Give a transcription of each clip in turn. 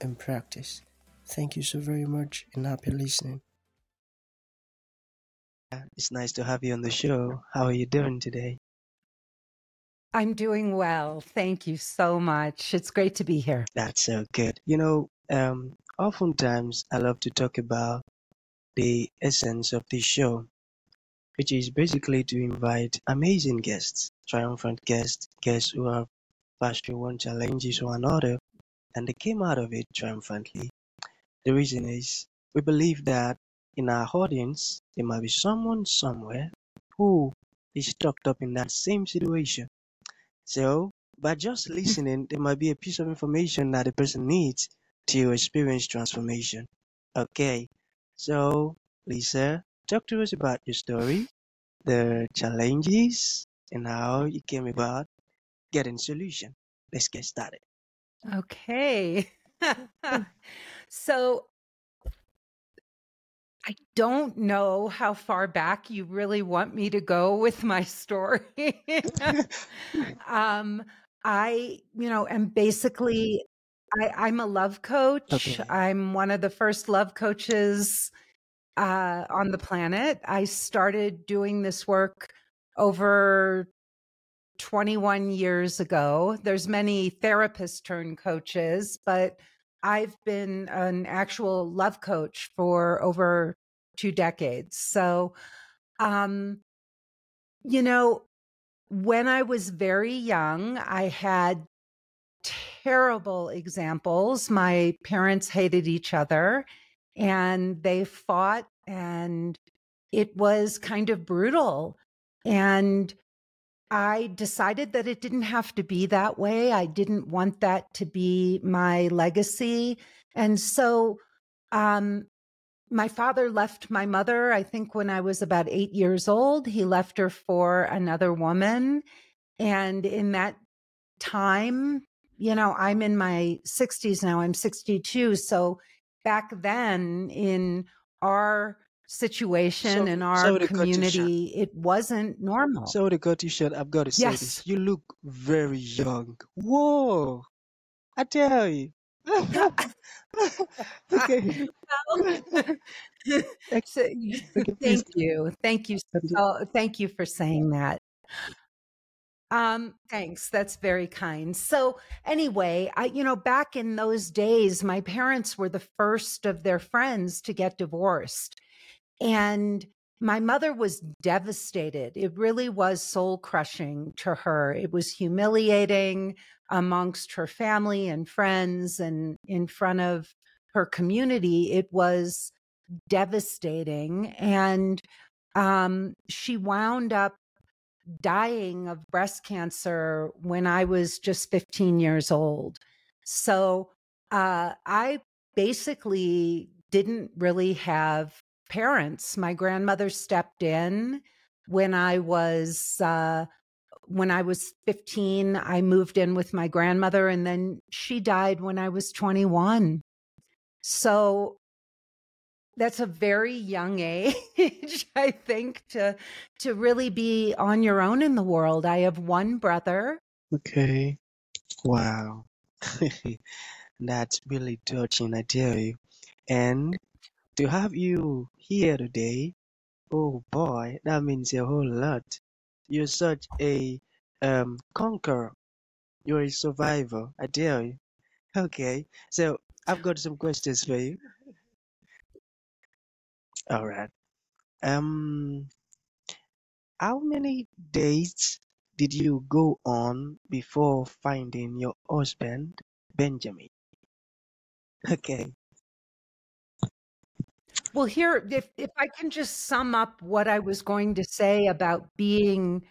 and practice. Thank you so very much and happy listening. It's nice to have you on the show. How are you doing today? I'm doing well. Thank you so much. It's great to be here. That's so good. You know, um, oftentimes I love to talk about the essence of this show, which is basically to invite amazing guests, triumphant guests, guests who have passed through one challenges or another, and they came out of it triumphantly. The reason is we believe that in our audience there might be someone somewhere who is stuck up in that same situation. So by just listening, there might be a piece of information that the person needs to experience transformation. Okay, so Lisa, talk to us about your story, the challenges, and how you came about getting solution. Let's get started. Okay. so I don't know how far back you really want me to go with my story. um, I, you know, am basically I, I'm a love coach. Okay. I'm one of the first love coaches uh, on the planet. I started doing this work over 21 years ago. There's many therapists turned coaches, but I've been an actual love coach for over two decades. So, um, you know, when I was very young, I had terrible examples. My parents hated each other and they fought, and it was kind of brutal. And I decided that it didn't have to be that way. I didn't want that to be my legacy. And so, um, my father left my mother, I think, when I was about eight years old. He left her for another woman. And in that time, you know, I'm in my 60s now, I'm 62. So back then, in our situation, So, in our sorry to cut you short. community, it wasn't normal. So you short. I've got to say this. Yes. You look very young. Whoa! I tell you. okay. So, thank you. Thank you. So, thank you for saying that. Um, thanks. That's very kind. So anyway, I, you know, back in those days, my parents were the first of their friends to get divorced. And my mother was devastated. It really was soul crushing to her. It was humiliating amongst her family and friends and in front of her community. It was devastating. And um, she wound up dying of breast cancer when I was just 15 years old. So uh, I basically didn't really have parents. My grandmother stepped in when I was uh, when I was 15. I moved in with my grandmother, and then she died when I was 21. So that's a very young age i think to to really be on your own in the world i have one brother Okay. Wow. That's really touching, I tell you. And to have you here today, oh boy, that means a whole lot. You're such a um conqueror. You're a survivor, I tell you. Okay. So I've got some questions for you. All right. Um, how many dates did you go on before finding your husband, Benjamin? Okay. Well here if if i can just sum up what i was going to say about being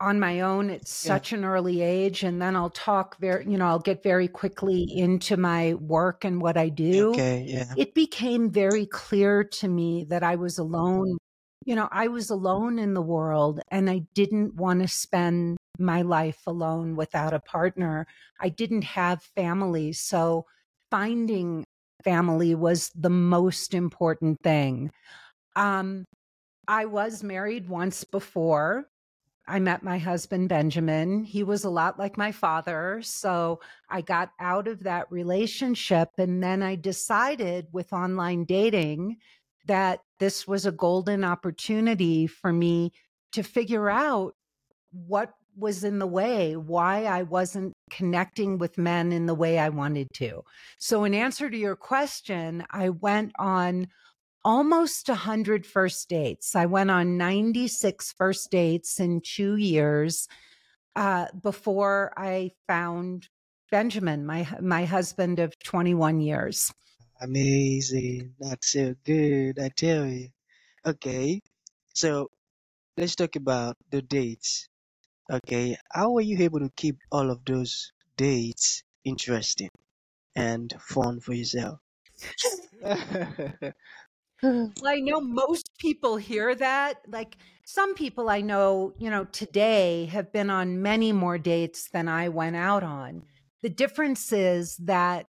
on my own at such yeah. an early age and then I'll talk very you know I'll get very quickly into my work and what I do. Okay, yeah. It became very clear to me that I was alone. You know, I was alone in the world and I didn't want to spend my life alone without a partner. I didn't have family, so finding family was the most important thing. Um I was married once before I met my husband, Benjamin. He was a lot like my father. So I got out of that relationship. And then I decided with online dating that this was a golden opportunity for me to figure out what was in the way, why I wasn't connecting with men in the way I wanted to. So, in answer to your question, I went on almost 100 first dates. I went on 96 first dates in two years uh, before I found Benjamin, my my husband of 21 years. Amazing. That's so good, I tell you. Okay, so let's talk about the dates. Okay, how were you able to keep all of those dates interesting and fun for yourself? well, I know most people hear that. Like some people I know, you know, today have been on many more dates than I went out on. The difference is that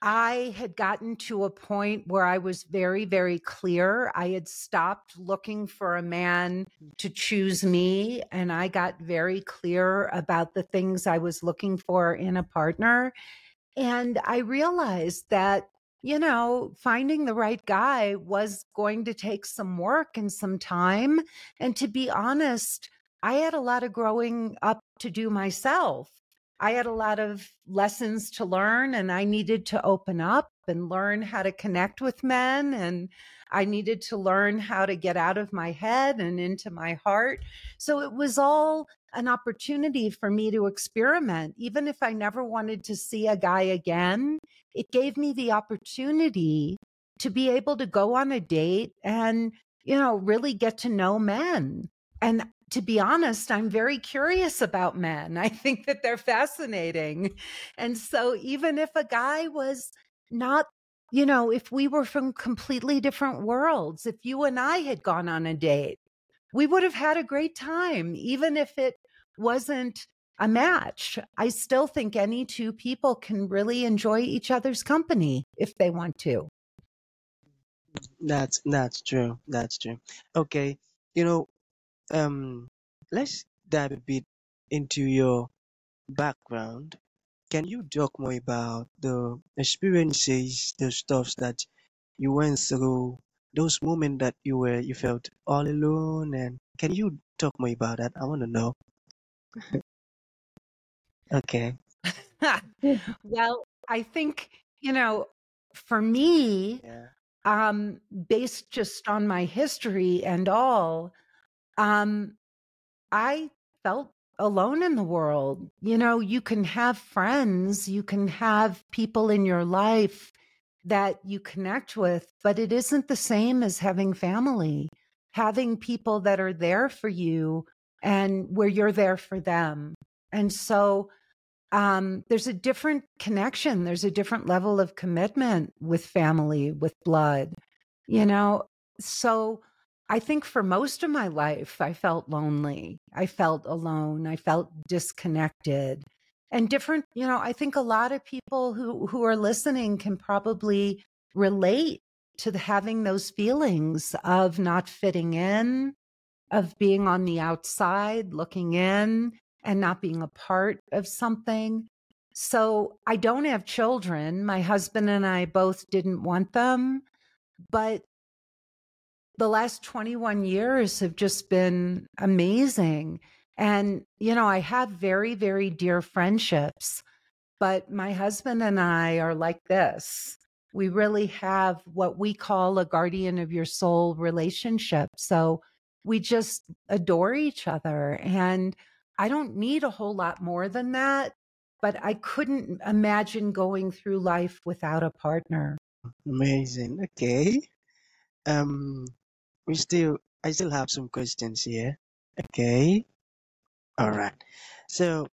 I had gotten to a point where I was very, very clear. I had stopped looking for a man mm. to choose me, and I got very clear about the things I was looking for in a partner. And I realized that you know, finding the right guy was going to take some work and some time. And to be honest, I had a lot of growing up to do myself. I had a lot of lessons to learn, and I needed to open up and learn how to connect with men. And I needed to learn how to get out of my head and into my heart. So it was all an opportunity for me to experiment. Even if I never wanted to see a guy again, it gave me the opportunity to be able to go on a date and, you know, really get to know men. And to be honest, I'm very curious about men. I think that they're fascinating. And so even if a guy was not you know, if we were from completely different worlds, if you and I had gone on a date, we would have had a great time, even if it wasn't a match. I still think any two people can really enjoy each other's company if they want to. That's that's true. That's true. Okay, you know, um, let's dive a bit into your background can you talk more about the experiences, the stuffs that you went through, those moments that you were you felt all alone, and can you talk more about that? I want to know. okay. well, I think, you know, for me, Yeah. um, based just on my history and all, um, I felt alone in the world. You know, you can have friends, you can have people in your life that you connect with, but it isn't the same as having family, having people that are there for you and where you're there for them. And so um, there's a different connection, there's a different level of commitment with family, with blood, you know. So I think for most of my life, I felt lonely. I felt alone. I felt disconnected. And different, you know, I think a lot of people who, who are listening can probably relate to the, having those feelings of not fitting in, of being on the outside, looking in, and not being a part of something. So I don't have children. My husband and I both didn't want them. But the last 21 years have just been amazing. And, you know, I have very, very dear friendships, but my husband and I are like this. We really have what we call a guardian of your soul relationship. So we just adore each other. And I don't need a whole lot more than that, but I couldn't imagine going through life without a partner. Amazing. Okay. Um, we still I still have some questions here. Okay. All right. So,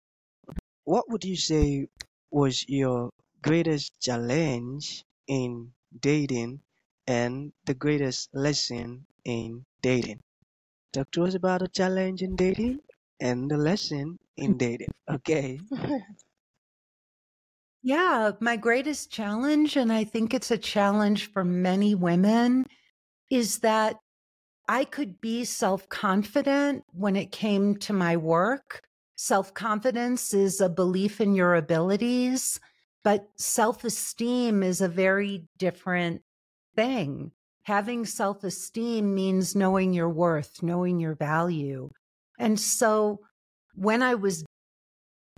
what would you say was your greatest challenge in dating and the greatest lesson in dating? Talk to us about a challenge in dating and the lesson in dating. Okay. Yeah, my greatest challenge, and I think it's a challenge for many women, is that I could be self confident when it came to my work. Self confidence is a belief in your abilities, but self esteem is a very different thing. Having self esteem means knowing your worth, knowing your value. And so when I was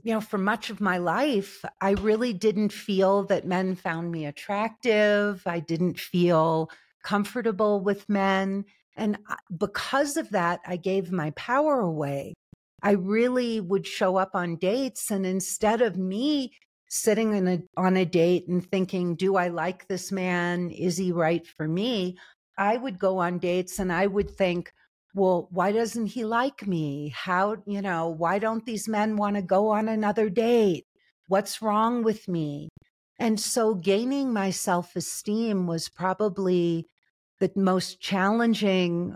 you know, for much of my life, I really didn't feel that men found me attractive. I didn't feel comfortable with men. And because of that, I gave my power away. I really would show up on dates, and instead of me sitting a, on a date and thinking, Do I like this man? Is he right for me? I would go on dates and I would think, well, why doesn't he like me? How, you know, why don't these men want to go on another date? What's wrong with me? And so gaining my self esteem was probably the most challenging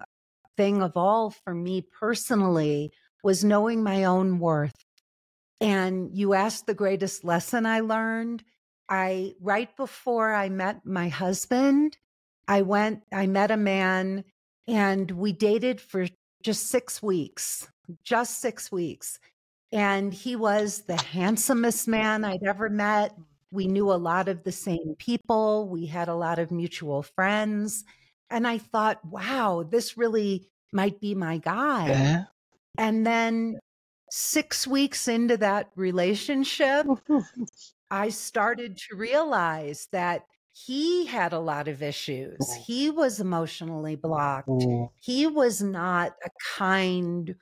thing of all for me personally was knowing my own worth. And you asked the greatest lesson I learned. I, right before I met my husband, I went, I met a man and we dated for just six weeks, just six weeks. And he was the handsomest man I'd ever met. We knew a lot of the same people. We had a lot of mutual friends. And I thought, wow, this really might be my guy. Yeah. And then six weeks into that relationship, I started to realize that he had a lot of issues. Mm. He was emotionally blocked. Mm. He was not a kind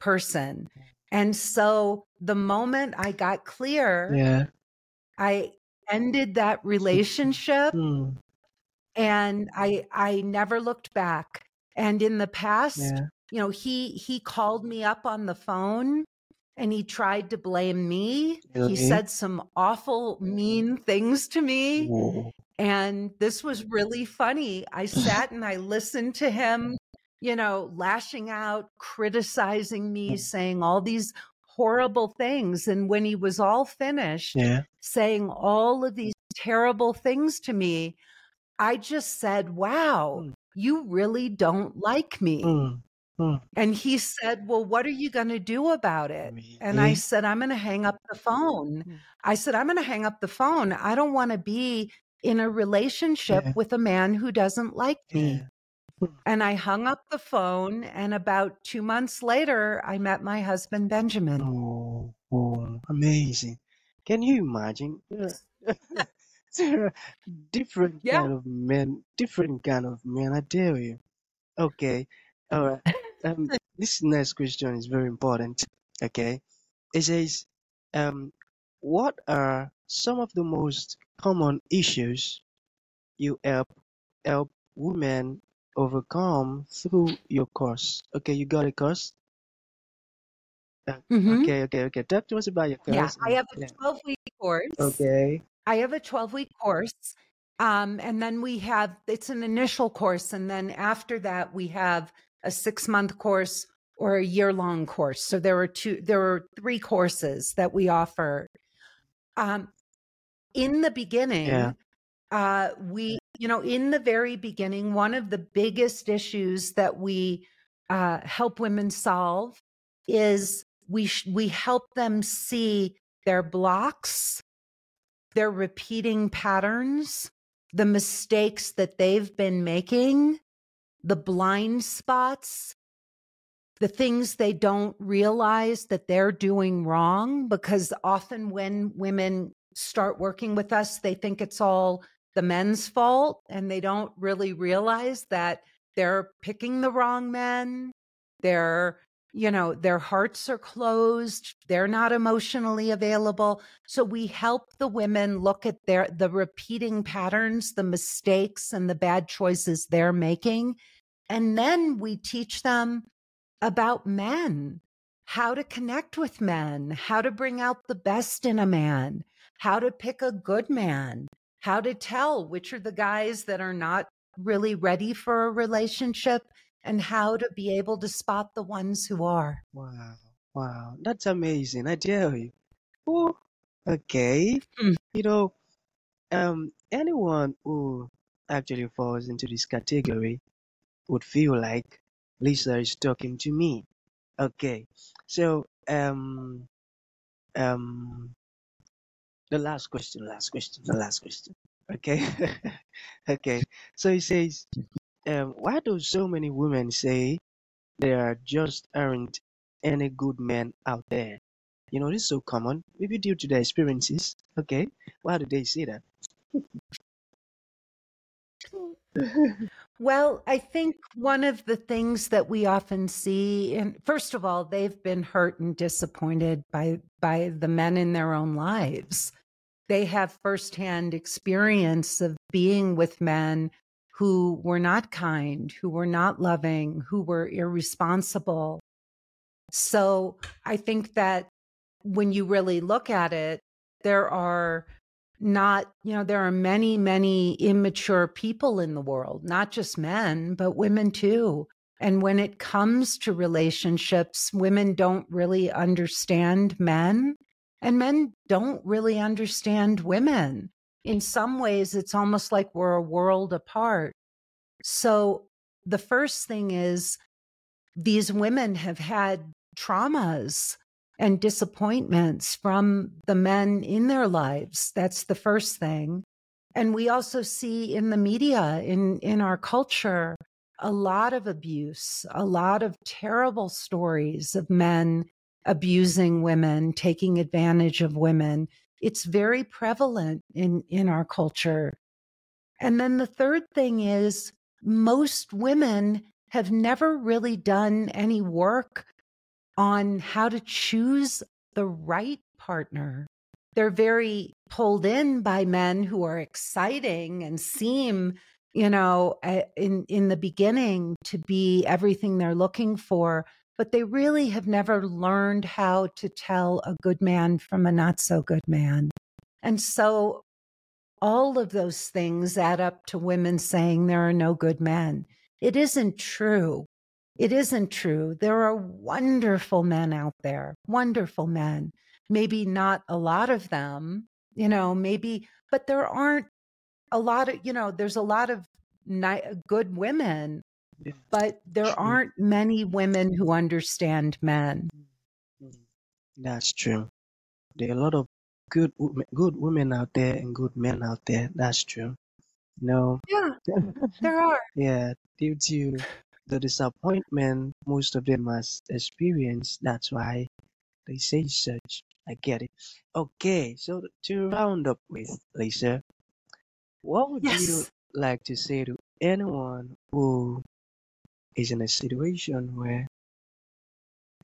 person. Mm. And so the moment I got clear, yeah. I ended that relationship mm. And I I never looked back. And in the past, yeah. you know, he he called me up on the phone and he tried to blame me. Really? He said some awful mean things to me. And this was really funny. I sat and I listened to him, you know, lashing out, criticizing me, saying all these horrible things. And when he was all finished, yeah. saying all of these terrible things to me, I just said, wow, mm. you really don't like me. Mm. Mm. And he said, Well, what are you going to do about it? And I said, I'm going to hang up the phone. Mm. I said, I'm going to hang up the phone. I don't want to be in a relationship yeah. with a man who doesn't like me. Yeah. Hmm. And I hung up the phone, and about two months later, I met my husband, Benjamin. Oh, oh amazing. Can you imagine? different yeah. kind of men, different kind of men, I tell you. Okay, all right. Um, this next question is very important. Okay, it says, um, what are some of the most common issues you help help women overcome through your course. Okay, you got a course? Uh, hmm okay, okay, okay. Talk to us about your course. Yeah, course. I have a 12 week course. Okay. I have a 12 week course. Um, and then we have, it's an initial course. And then after that, we have a six month course or a year long course. So there are two, there are three courses that we offer. Um, in the beginning, Yeah. uh, we, you know, in the very beginning, one of the biggest issues that we uh, help women solve is we sh- we help them see their blocks, their repeating patterns, the mistakes that they've been making, the blind spots, the things they don't realize that they're doing wrong. Because often when women start working with us, they think it's all the men's fault and they don't really realize that they're picking the wrong men. They're, you know, their hearts are closed. They're not emotionally available. So we help the women look at their the repeating patterns, the mistakes and the bad choices they're making. And then we teach them about men how to connect with men, how to bring out the best in a man, how to pick a good man, how to tell which are the guys that are not really ready for a relationship and how to be able to spot the ones who are. Wow. Wow. That's amazing. I tell you. Oh, okay. Hmm. You know, um, anyone who actually falls into this category would feel like Lisa is talking to me. Okay. So, um, um, the last question, last question, the last question. Okay. okay. So he says, um, why do so many women say there just aren't any good men out there? You know, this is so common, maybe due to their experiences. Okay. Why do they say that? Well, I think one of the things that we often see, and first of all, they've been hurt and disappointed by by the men in their own lives. They have firsthand experience of being with men who were not kind, who were not loving, who were irresponsible. So I think that when you really look at it, there are not, you know, there are many, many immature people in the world, not just men, but women too. And when it comes to relationships, women don't really understand men and men don't really understand women. In some ways, it's almost like we're a world apart. So the first thing is these women have had traumas and disappointments from the men in their lives. That's the first thing. And we also see in the media, in, in our culture, a lot of abuse, a lot of terrible stories of men abusing women, taking advantage of women. It's very prevalent in, in our culture. And then the third thing is most women have never really done any work on how to choose the right partner. They're very pulled in by men who are exciting and seem, you know, in in the beginning to be everything they're looking for, but they really have never learned how to tell a good man from a not so good man. And so all of those things add up to women saying there are no good men. It isn't true. It isn't true. There are wonderful men out there, wonderful men. Maybe not a lot of them, you know, maybe, but there aren't a lot of, you know, there's a lot of ni- good women, but there aren't many women who understand men. Mm-hmm. That's true. There are a lot of good good women out there and good men out there. That's true. No. Yeah, there are. yeah, due to the disappointment most of them has experienced, that's why they say such. I get it. Okay, so to round up with, Lisa, what would you like to say to anyone who is in a situation where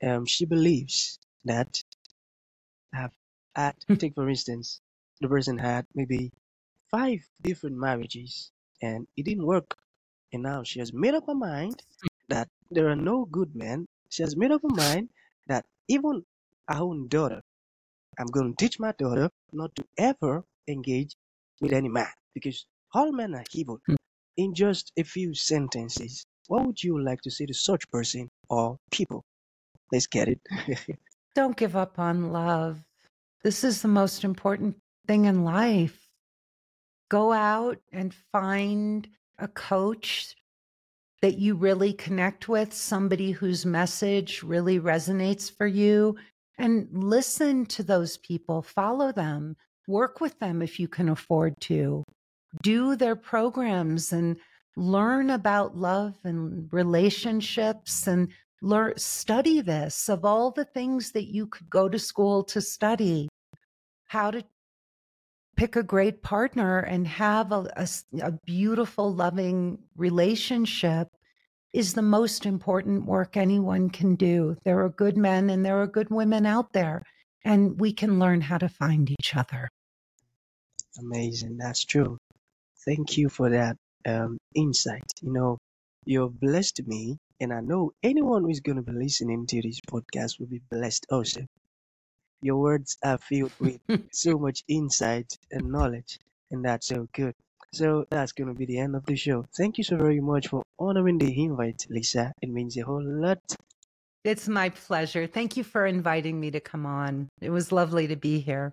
um she believes that have had take for instance the person had maybe five different marriages and it didn't work. And now she has made up her mind that there are no good men. She has made up her mind that even her own daughter i'm going to teach my daughter not to ever engage with any man because all men are evil. Mm. in just a few sentences what would you like to say to such person or people? Let's get it. Don't give up on love. This is the most important thing in life. Go out and find a coach that you really connect with, somebody whose message really resonates for you, and listen to those people, follow them, work with them if you can afford to, do their programs and learn about love and relationships and learn study this of all the things that you could go to school to study how to pick a great partner and have a beautiful loving relationship is the most important work anyone can do there are good men and there are good women out there and we can learn how to find each other Amazing. That's true. Thank you for that um, insight. You know, you've blessed me And I know anyone who is going to be listening to this podcast will be blessed also. Your words are filled with so much insight and knowledge, and that's so good. So that's going to be the end of the show. Thank you so very much for honoring the invite, Lisa. It means a whole lot. It's my pleasure. Thank you for inviting me to come on. It was lovely to be here.